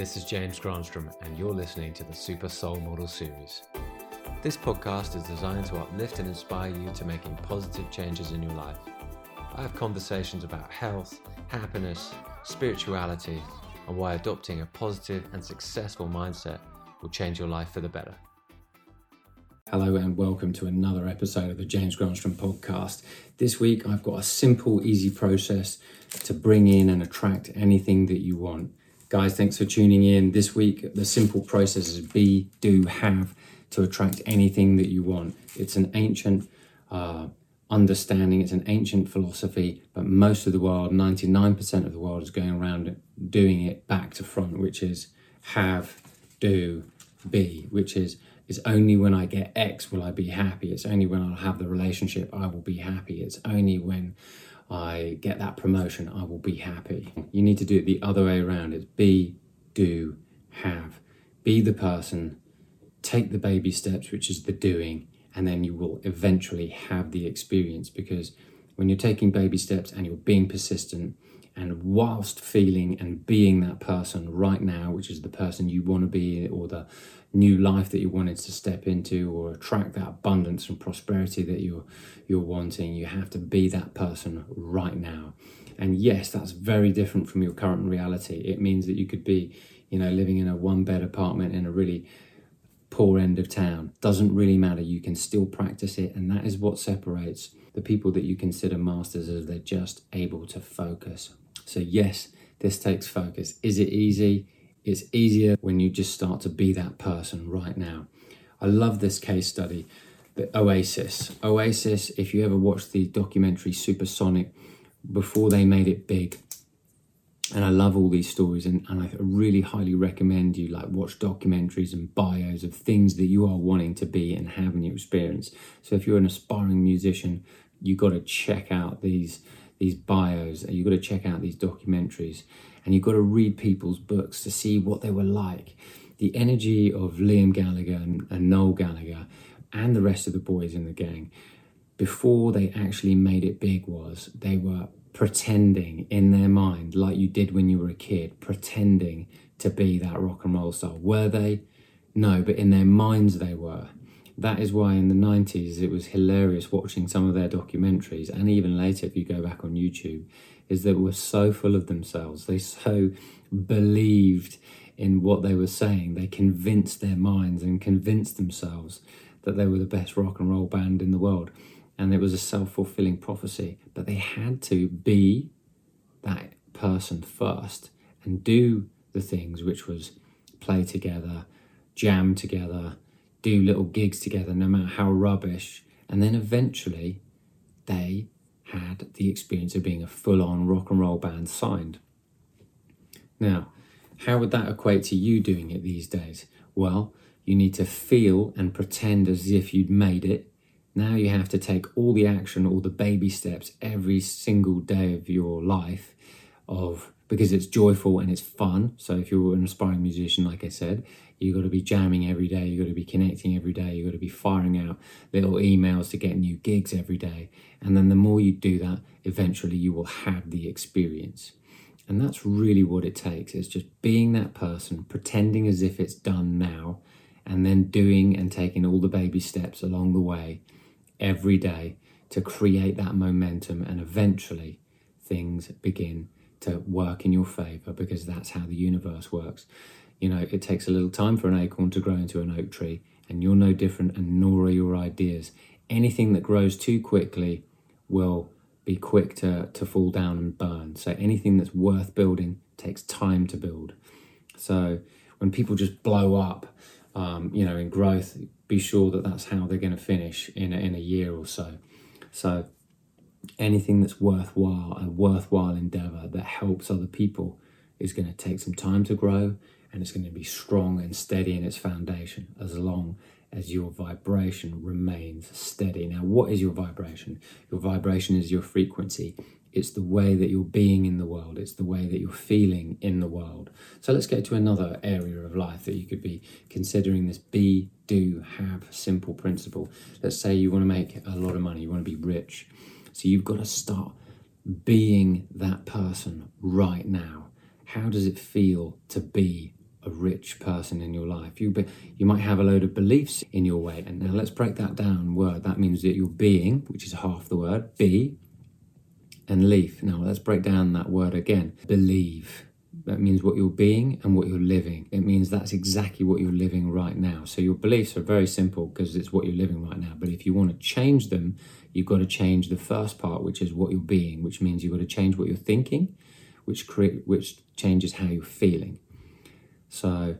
This is James Granstrom, and you're listening to the Super Soul Model Series. This podcast is designed to uplift and inspire you to making positive changes in your life. I have conversations about health, happiness, spirituality, and why adopting a positive and successful mindset will change your life for the better. Hello and welcome to another episode of the James Granstrom podcast. This week I've got a simple, easy process to bring in and attract anything that you want. Guys, thanks for tuning in. This week, the simple process is be, do, have to attract anything that you want. It's an ancient uh, understanding, it's an ancient philosophy, but most of the world, 99% of the world, is going around doing it back to front, which is have, do, be, which is it's only when I get X will I be happy. It's only when I'll have the relationship I will be happy. It's only when I get that promotion, I will be happy. You need to do it the other way around. It's be, do, have. Be the person, take the baby steps, which is the doing, and then you will eventually have the experience because when you're taking baby steps and you're being persistent, and whilst feeling and being that person right now, which is the person you want to be, or the new life that you wanted to step into, or attract that abundance and prosperity that you're you're wanting, you have to be that person right now. And yes, that's very different from your current reality. It means that you could be, you know, living in a one bed apartment in a really poor end of town. Doesn't really matter. You can still practice it, and that is what separates the people that you consider masters as they're just able to focus so, yes, this takes focus. Is it easy? It's easier when you just start to be that person right now. I love this case study, the Oasis. Oasis, if you ever watched the documentary Supersonic before they made it big, and I love all these stories and, and I really highly recommend you like watch documentaries and bios of things that you are wanting to be and have in your experience. So if you're an aspiring musician, you got to check out these these bios, and you've got to check out these documentaries, and you've got to read people's books to see what they were like. The energy of Liam Gallagher and, and Noel Gallagher and the rest of the boys in the gang before they actually made it big was they were pretending in their mind, like you did when you were a kid, pretending to be that rock and roll star. Were they? No, but in their minds they were. That is why in the 90s it was hilarious watching some of their documentaries, and even later, if you go back on YouTube, is that were so full of themselves. They so believed in what they were saying. They convinced their minds and convinced themselves that they were the best rock and roll band in the world. And it was a self fulfilling prophecy. But they had to be that person first and do the things which was play together, jam together, do little gigs together, no matter how rubbish. And then eventually they had the experience of being a full on rock and roll band signed. Now, how would that equate to you doing it these days? Well, you need to feel and pretend as if you'd made it. Now you have to take all the action, all the baby steps every single day of your life of because it's joyful and it's fun. So if you're an aspiring musician, like I said, You've got to be jamming every day. You've got to be connecting every day. You've got to be firing out little emails to get new gigs every day. And then the more you do that, eventually you will have the experience. And that's really what it takes. It's just being that person, pretending as if it's done now, and then doing and taking all the baby steps along the way every day to create that momentum. And eventually things begin to work in your favor because that's how the universe works. You know, it takes a little time for an acorn to grow into an oak tree, and you're no different, and nor are your ideas. Anything that grows too quickly will be quick to, to fall down and burn. So anything that's worth building takes time to build. So when people just blow up, um, you know, in growth, be sure that that's how they're going to finish in a, in a year or so. So anything that's worthwhile, a worthwhile endeavor that helps other people is going to take some time to grow and it's going to be strong and steady in its foundation as long as your vibration remains steady. Now, what is your vibration? Your vibration is your frequency. It's the way that you're being in the world. It's the way that you're feeling in the world. So let's get to another area of life that you could be considering this be, do, have simple principle. Let's say you want to make a lot of money, you want to be rich. So you've got to start being that person right now. How does it feel to be a rich person in your life. You be, you might have a load of beliefs in your way. And now let's break that down. Word that means that your being, which is half the word, be, and leaf. Now let's break down that word again. Believe. That means what you're being and what you're living. It means that's exactly what you're living right now. So your beliefs are very simple because it's what you're living right now. But if you want to change them, you've got to change the first part, which is what you're being, which means you've got to change what you're thinking, which create which changes how you're feeling. So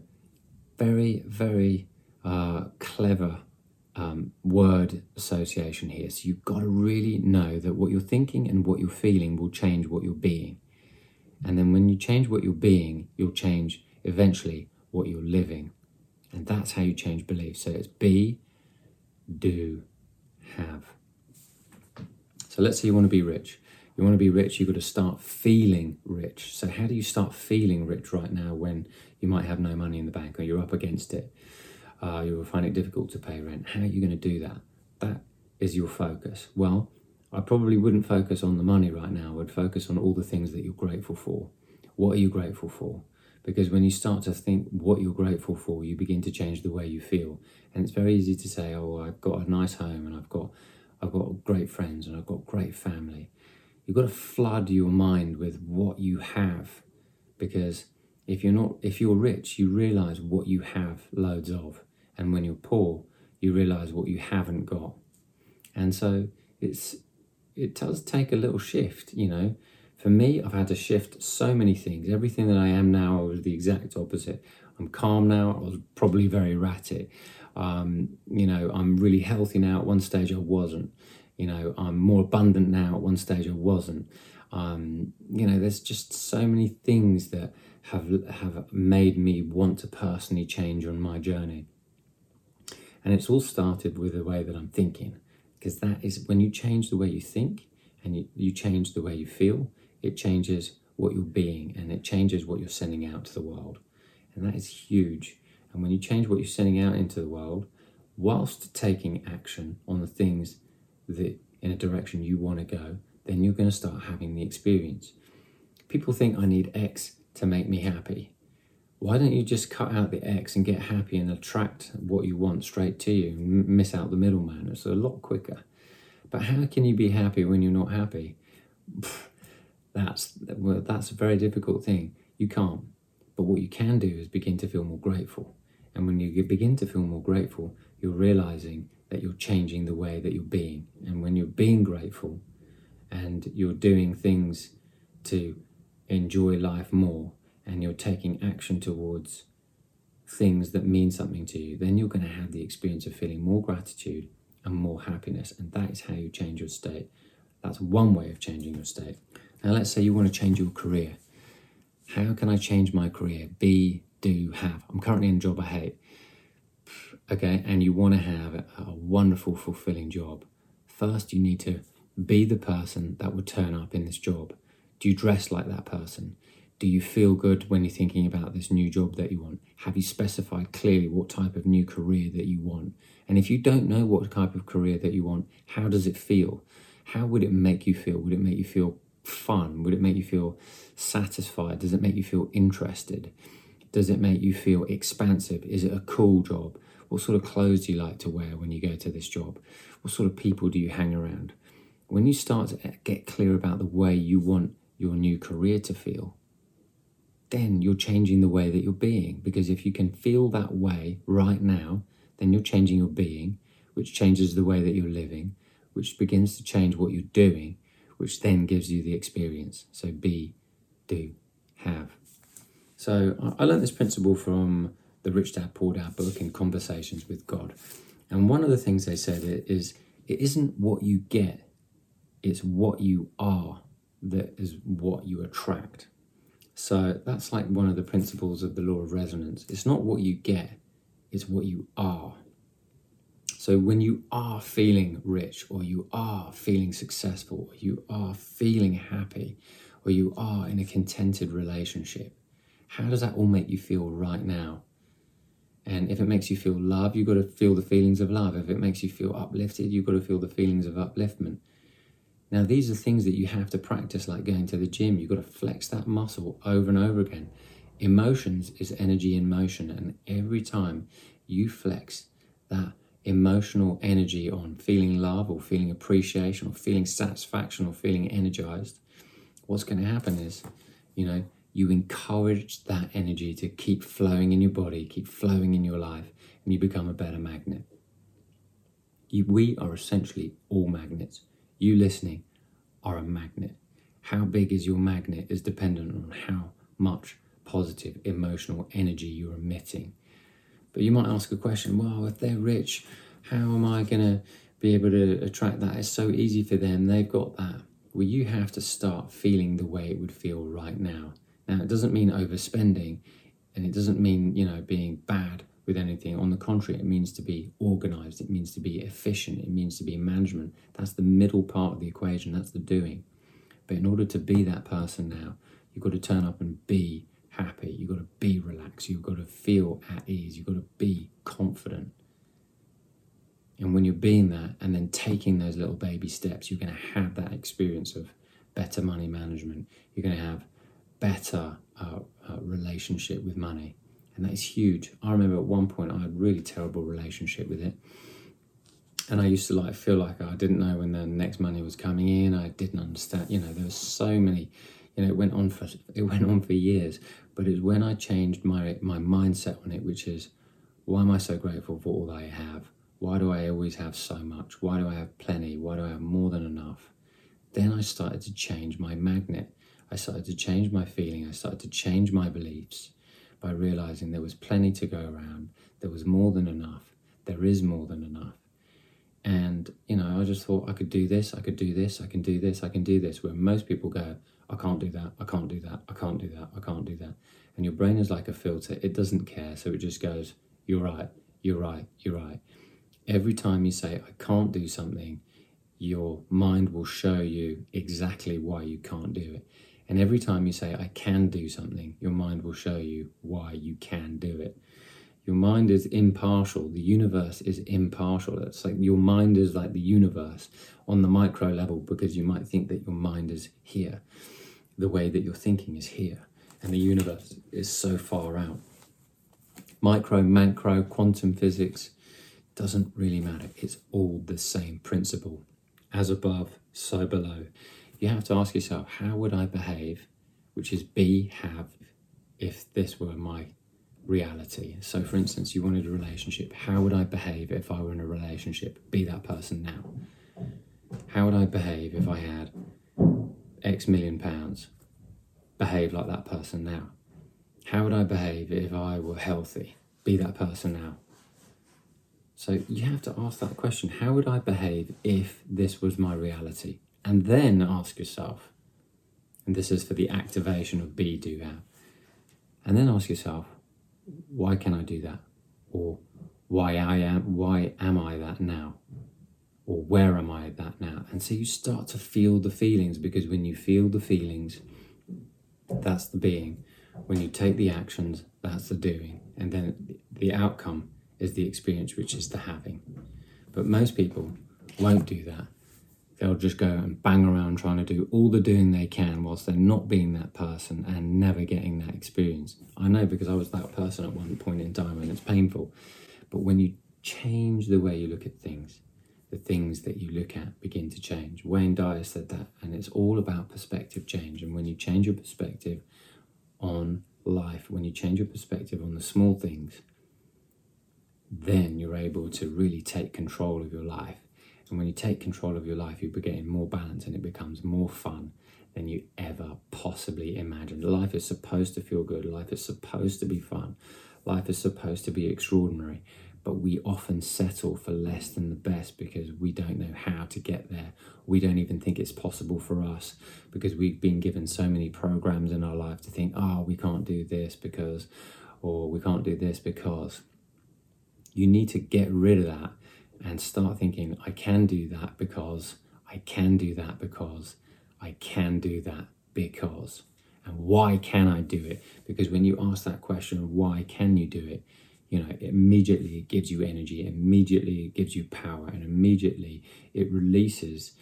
very, very uh, clever um, word association here. So you've got to really know that what you're thinking and what you're feeling will change what you're being. And then when you change what you're being, you'll change eventually what you're living. And that's how you change beliefs. So it's be, do, have. So let's say you want to be rich. You want to be rich, you've got to start feeling rich. So, how do you start feeling rich right now when you might have no money in the bank or you're up against it? Uh, you'll find it difficult to pay rent. How are you going to do that? That is your focus. Well, I probably wouldn't focus on the money right now. I would focus on all the things that you're grateful for. What are you grateful for? Because when you start to think what you're grateful for, you begin to change the way you feel. And it's very easy to say, "Oh, I've got a nice home, and I've got, I've got great friends, and I've got great family." You've got to flood your mind with what you have, because if you're not, if you're rich, you realize what you have loads of, and when you're poor, you realize what you haven't got. And so it's it does take a little shift, you know. For me, I've had to shift so many things. Everything that I am now, I was the exact opposite. I'm calm now. I was probably very erratic. Um, you know, I'm really healthy now. At one stage, I wasn't. You know, I'm more abundant now. At one stage, I wasn't. Um, you know, there's just so many things that have have made me want to personally change on my journey. And it's all started with the way that I'm thinking because that is when you change the way you think and you, you change the way you feel, it changes what you're being and it changes what you're sending out to the world. And that is huge. And when you change what you're sending out into the world, whilst taking action on the things that in a direction you want to go, then you're going to start having the experience. People think I need X to make me happy. Why don't you just cut out the X and get happy and attract what you want straight to you and miss out the middleman? It's a lot quicker. But how can you be happy when you're not happy? That's well, that's a very difficult thing. You can't. But what you can do is begin to feel more grateful. And when you begin to feel more grateful, you're realizing that you're changing the way that you're being. And when you're being grateful and you're doing things to enjoy life more, and you're taking action towards things that mean something to you, then you're going to have the experience of feeling more gratitude and more happiness. And that is how you change your state. That's one way of changing your state. Now, let's say you want to change your career. How can I change my career? Be, do, have. I'm currently in a job I hate. Okay, and you want to have a wonderful, fulfilling job. First, you need to be the person that would turn up in this job. Do you dress like that person? Do you feel good when you're thinking about this new job that you want? Have you specified clearly what type of new career that you want? And if you don't know what type of career that you want, how does it feel? How would it make you feel? Would it make you feel fun? Would it make you feel satisfied? Does it make you feel interested? Does it make you feel expansive? Is it a cool job? What sort of clothes do you like to wear when you go to this job? What sort of people do you hang around? When you start to get clear about the way you want your new career to feel, then you're changing the way that you're being. Because if you can feel that way right now, then you're changing your being, which changes the way that you're living, which begins to change what you're doing, which then gives you the experience. So be, do, have. So I learned this principle from the Rich Dad Poor Dad book in Conversations with God. And one of the things they said is it isn't what you get, it's what you are that is what you attract. So that's like one of the principles of the law of resonance. It's not what you get, it's what you are. So when you are feeling rich, or you are feeling successful, or you are feeling happy, or you are in a contented relationship, how does that all make you feel right now? And if it makes you feel love, you've got to feel the feelings of love. If it makes you feel uplifted, you've got to feel the feelings of upliftment. Now, these are things that you have to practice, like going to the gym. You've got to flex that muscle over and over again. Emotions is energy in motion, and every time you flex that emotional energy on feeling love or feeling appreciation or feeling satisfaction or feeling energized, what's going to happen is, you know, you encourage that energy to keep flowing in your body, keep flowing in your life, and you become a better magnet. You, we are essentially all magnets. You listening are a magnet. How big is your magnet is dependent on how much positive emotional energy you're emitting. But you might ask a question well, if they're rich, how am I going to be able to attract that? It's so easy for them, they've got that. Well, you have to start feeling the way it would feel right now. Now, it doesn't mean overspending and it doesn't mean, you know, being bad with anything. On the contrary, it means to be organized, it means to be efficient, it means to be management. That's the middle part of the equation, that's the doing. But in order to be that person now, you've got to turn up and be happy, you've got to be relaxed, you've got to feel at ease, you've got to be confident. And when you're being that and then taking those little baby steps, you're going to have that experience of better money management. You're going to have better uh, uh, relationship with money, and that is huge. I remember at one point I had a really terrible relationship with it, and I used to like feel like I didn't know when the next money was coming in. I didn't understand. You know, there was so many. You know, it went on for it went on for years. But it's when I changed my my mindset on it, which is, why am I so grateful for all I have? Why do I always have so much? Why do I have plenty? Why do I have more than enough? Then I started to change my magnet. I started to change my feeling. I started to change my beliefs by realizing there was plenty to go around. There was more than enough. There is more than enough. And, you know, I just thought I could do this, I could do this, I can do this, I can do this. Where most people go, I can't do that, I can't do that, I can't do that, I can't do that. And your brain is like a filter, it doesn't care. So it just goes, You're right, you're right, you're right. Every time you say, I can't do something, your mind will show you exactly why you can't do it. And every time you say, I can do something, your mind will show you why you can do it. Your mind is impartial. The universe is impartial. It's like your mind is like the universe on the micro level because you might think that your mind is here, the way that your thinking is here, and the universe is so far out. Micro, macro, quantum physics doesn't really matter. It's all the same principle. As above, so below you have to ask yourself, how would I behave, which is be, have, if this were my reality? So, for instance, you wanted a relationship. How would I behave if I were in a relationship? Be that person now. How would I behave if I had X million pounds? Behave like that person now. How would I behave if I were healthy? Be that person now. So you have to ask that question how would I behave if this was my reality? And then ask yourself, and this is for the activation of be, do, have, and then ask yourself, why can I do that? Or why I am why am I that now? Or where am I that now? And so you start to feel the feelings because when you feel the feelings, that's the being. When you take the actions, that's the doing. And then the outcome is the experience, which is the having. But most people won't do that they'll just go and bang around trying to do all the doing they can whilst they're not being that person and never getting that experience. I know because I was that person at one point in time and it's painful. But when you change the way you look at things, the things that you look at begin to change. Wayne Dyer said that, and it's all about perspective change. And when you change your perspective on life, when you change your perspective on the small things, then you're able to really take control of your life and when you take control of your life, you begin more balance and it becomes more fun than you ever possibly imagined. Life is supposed to feel good, life is supposed to be fun, life is supposed to be extraordinary. But we often settle for less than the best because we don't know how to get there. We don't even think it's possible for us because we've been given so many programs in our life to think, oh, we can't do this because, or we can't do this because. You need to get rid of that and start thinking, I can do that because, I can do that because, I can do that because. And why can I do it? Because when you ask that question, why can you do it? You know, immediately it gives you energy, immediately it gives you power, and immediately it releases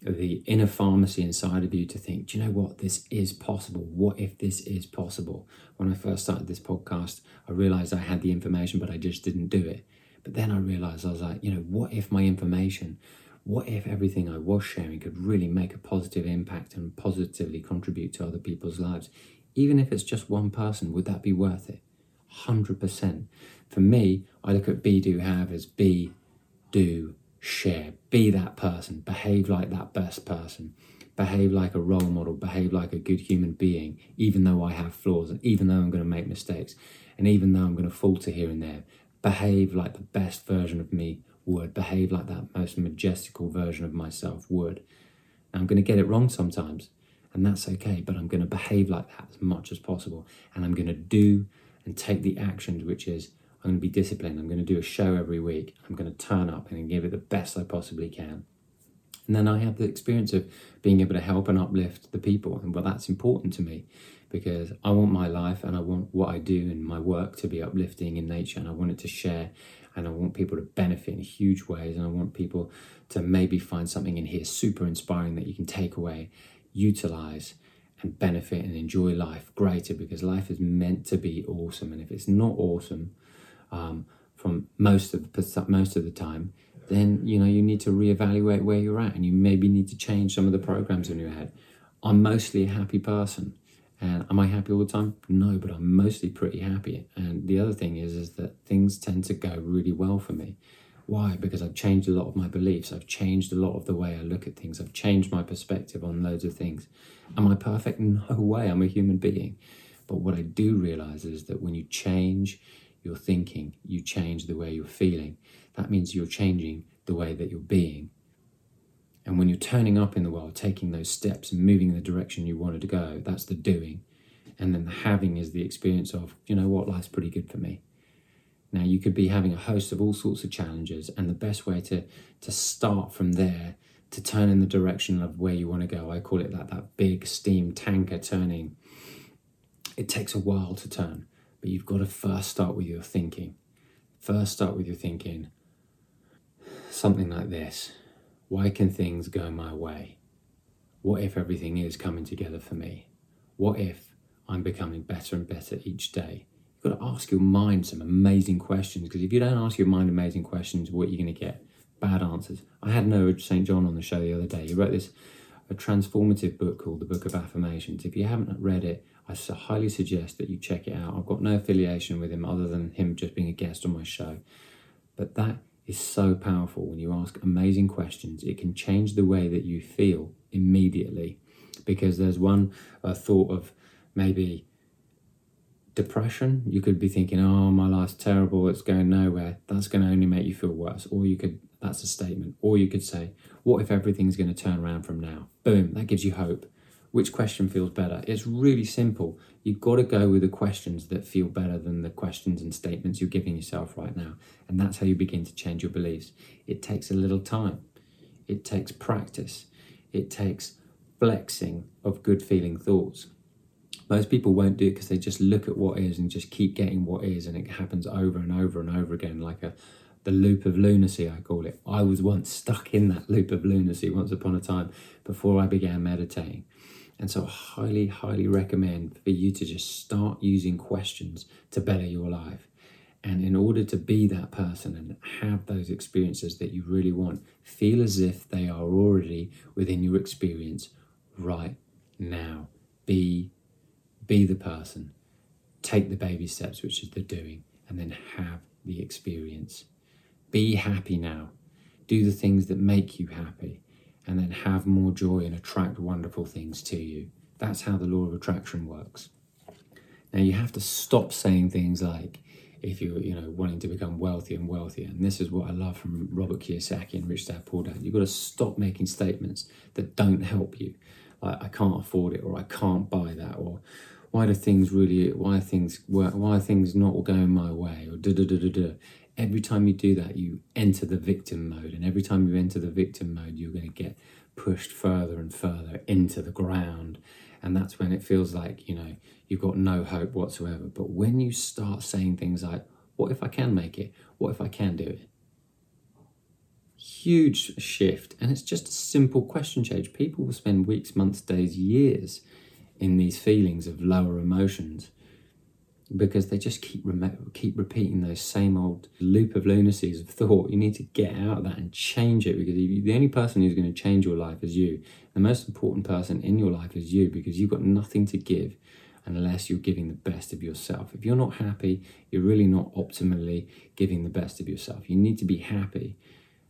the inner pharmacy inside of you to think, do you know what? This is possible. What if this is possible? When I first started this podcast, I realized I had the information, but I just didn't do it. But then I realized I was like, you know, what if my information, what if everything I was sharing could really make a positive impact and positively contribute to other people's lives? Even if it's just one person, would that be worth it? 100%. For me, I look at be, do, have as be, do, share. Be that person. Behave like that best person. Behave like a role model. Behave like a good human being, even though I have flaws and even though I'm going to make mistakes and even though I'm going to falter here and there. Behave like the best version of me would. Behave like that most majestical version of myself would. Now, I'm going to get it wrong sometimes, and that's okay, but I'm going to behave like that as much as possible. And I'm going to do and take the actions, which is I'm going to be disciplined. I'm going to do a show every week. I'm going to turn up and give it the best I possibly can. And then I have the experience of being able to help and uplift the people. And well, that's important to me because I want my life and I want what I do and my work to be uplifting in nature. And I want it to share and I want people to benefit in huge ways. And I want people to maybe find something in here super inspiring that you can take away, utilize, and benefit and enjoy life greater because life is meant to be awesome. And if it's not awesome, um, from most of the, most of the time, then you know you need to reevaluate where you're at, and you maybe need to change some of the programs in your head. I'm mostly a happy person, and am I happy all the time? No, but I'm mostly pretty happy. And the other thing is, is that things tend to go really well for me. Why? Because I've changed a lot of my beliefs. I've changed a lot of the way I look at things. I've changed my perspective on loads of things. Am I perfect? No way. I'm a human being. But what I do realize is that when you change you're thinking, you change the way you're feeling. That means you're changing the way that you're being. And when you're turning up in the world, taking those steps and moving in the direction you wanted to go, that's the doing. And then the having is the experience of, you know what, life's pretty good for me. Now, you could be having a host of all sorts of challenges, and the best way to, to start from there to turn in the direction of where you want to go, I call it that, that big steam tanker turning. It takes a while to turn. But you've got to first start with your thinking. First, start with your thinking something like this Why can things go my way? What if everything is coming together for me? What if I'm becoming better and better each day? You've got to ask your mind some amazing questions because if you don't ask your mind amazing questions, what are you going to get? Bad answers. I had Noah St. John on the show the other day. He wrote this a transformative book called The Book of Afformations. If you haven't read it, I highly suggest that you check it out. I've got no affiliation with him other than him just being a guest on my show. But that is so powerful when you ask amazing questions. It can change the way that you feel immediately because there's one uh, thought of maybe depression. You could be thinking, oh, my life's terrible, it's going nowhere. That's going to only make you feel worse. Or you could, that's a statement. Or you could say, what if everything's going to turn around from now? Boom, that gives you hope which question feels better? It's really simple. You've got to go with the questions that feel better than the questions and statements you're giving yourself right now. And that's how you begin to change your beliefs. It takes a little time, it takes practice, it takes flexing of good feeling thoughts. Most people won't do it because they just look at what is and just keep getting what is, and it happens over and over and over again, like a the loop of lunacy, I call it. I was once stuck in that loop of lunacy once upon a time before I began meditating. And so, highly, highly recommend for you to just start using questions to better your life. And in order to be that person and have those experiences that you really want, feel as if they are already within your experience right now. Be, be the person. Take the baby steps, which is the doing, and then have the experience. Be happy now. Do the things that make you happy and then have more joy and attract wonderful things to you. That's how the law of attraction works. Now you have to stop saying things like, if you're you know wanting to become wealthier and wealthier, and this is what I love from Robert Kiyosaki and Rich Dad Poor Dad. You've got to stop making statements that don't help you, like I can't afford it, or I can't buy that, or why do things really, why things work, why are things not going my way, or da da da da da every time you do that, you enter the victim mode. And every time you enter the victim mode, you're going to get pushed further and further into the ground. And that's when it feels like, you know, you've got no hope whatsoever. But when you start saying things like, what if I can make it? What if I can do it? huge shift. And it's just a simple question change. People will spend weeks, months, days, years in these feelings of lower emotions because they just keep rem- keep repeating those same old loop of lunacies of thought. You need to get out of that and change it because you, the only person who's going to change your life is you. The most important person in your life is you because you've got nothing to give unless you're giving the best of yourself. If you're not happy, you're really not optimally giving the best of yourself. You need to be happy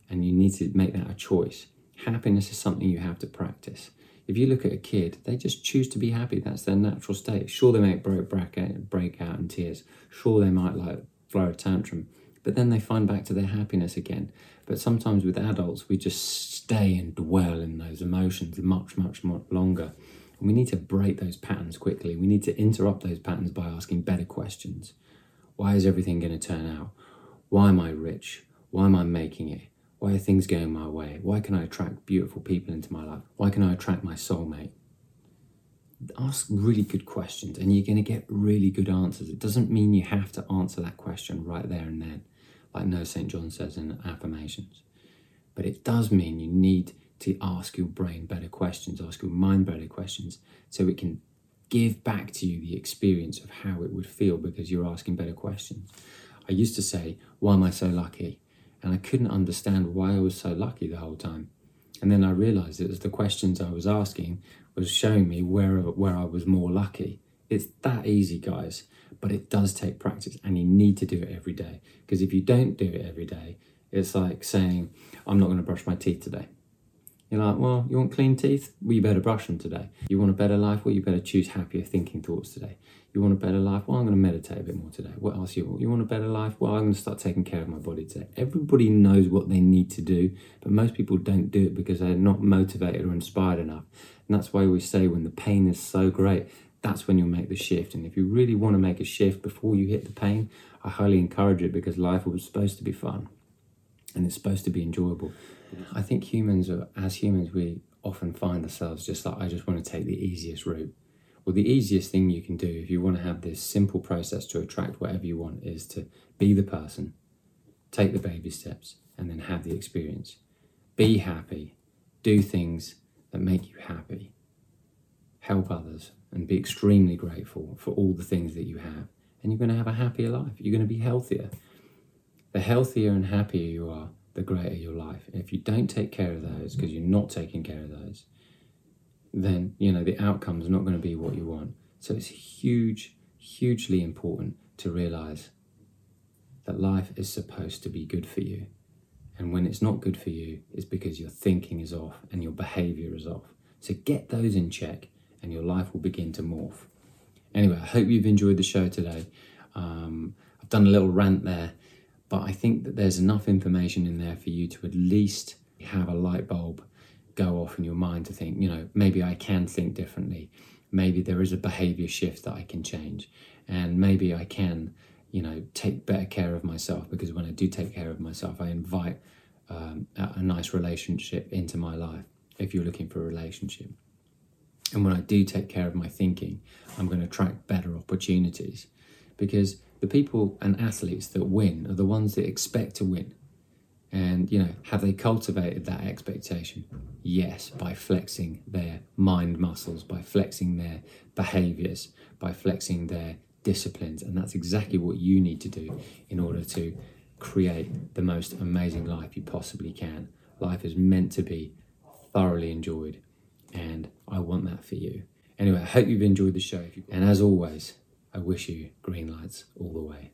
and you need to make that a choice. Happiness is something you have to practice. If you look at a kid, they just choose to be happy. That's their natural state. Sure, they might break, break out in tears. Sure, they might like throw a tantrum, but then they find back to their happiness again. But sometimes with adults, we just stay and dwell in those emotions much, much, longer. And we need to break those patterns quickly. We need to interrupt those patterns by asking better questions. Why is everything going to turn out? Why am I rich? Why am I making it? Why are things going my way? Why can I attract beautiful people into my life? Why can I attract my soulmate? Ask really good questions and you're going to get really good answers. It doesn't mean you have to answer that question right there and then, like Noah St. John says in afformations. But it does mean you need to ask your brain better questions, ask your mind better questions, so it can give back to you the experience of how it would feel because you're asking better questions. I used to say, Why am I so lucky? And I couldn't understand why I was so lucky the whole time. And then I realized it was the questions I was asking was showing me where where I was more lucky. It's that easy, guys, but it does take practice and you need to do it every day. Because if you don't do it every day, it's like saying, I'm not going to brush my teeth today. You're like, well, you want clean teeth? Well, you better brush them today. You want a better life? Well, you better choose happier thinking thoughts today. You want a better life? Well, I'm going to meditate a bit more today. What else you want? You want a better life? Well, I'm going to start taking care of my body today. Everybody knows what they need to do, but most people don't do it because they're not motivated or inspired enough. And that's why we say when the pain is so great, that's when you'll make the shift. And if you really want to make a shift before you hit the pain, I highly encourage it because life was supposed to be fun and it's supposed to be enjoyable. I think humans, are, as humans, we often find ourselves just like, I just want to take the easiest route. Well, the easiest thing you can do if you want to have this simple process to attract whatever you want is to be the person, take the baby steps, and then have the experience. Be happy, do things that make you happy, help others, and be extremely grateful for all the things that you have. And you're going to have a happier life. You're going to be healthier. The healthier and happier you are, the greater your life. And if you don't take care of those because you're not taking care of those, then you know the outcome is not going to be what you want. So it's huge, hugely important to realize that life is supposed to be good for you. And when it's not good for you, it's because your thinking is off and your behavior is off. So get those in check and your life will begin to morph. Anyway, I hope you've enjoyed the show today. Um, I've done a little rant there but I think that there's enough information in there for you to at least have a light bulb go off in your mind to think, you know, maybe I can think differently. Maybe there is a behavior shift that I can change. And maybe I can, you know, take better care of myself because when I do take care of myself, I invite um, a, nice relationship into my life if you're looking for a relationship. And when I do take care of my thinking, I'm going to attract better opportunities because the people and athletes that win are the ones that expect to win. And, you know, have they cultivated that expectation? Yes, by flexing their mind muscles, by flexing their behaviors, by flexing their disciplines. And that's exactly what you need to do in order to create the most amazing life you possibly can. Life is meant to be thoroughly enjoyed, and I want that for you. Anyway, I hope you've enjoyed the show. And as always, I wish you green lights all the way.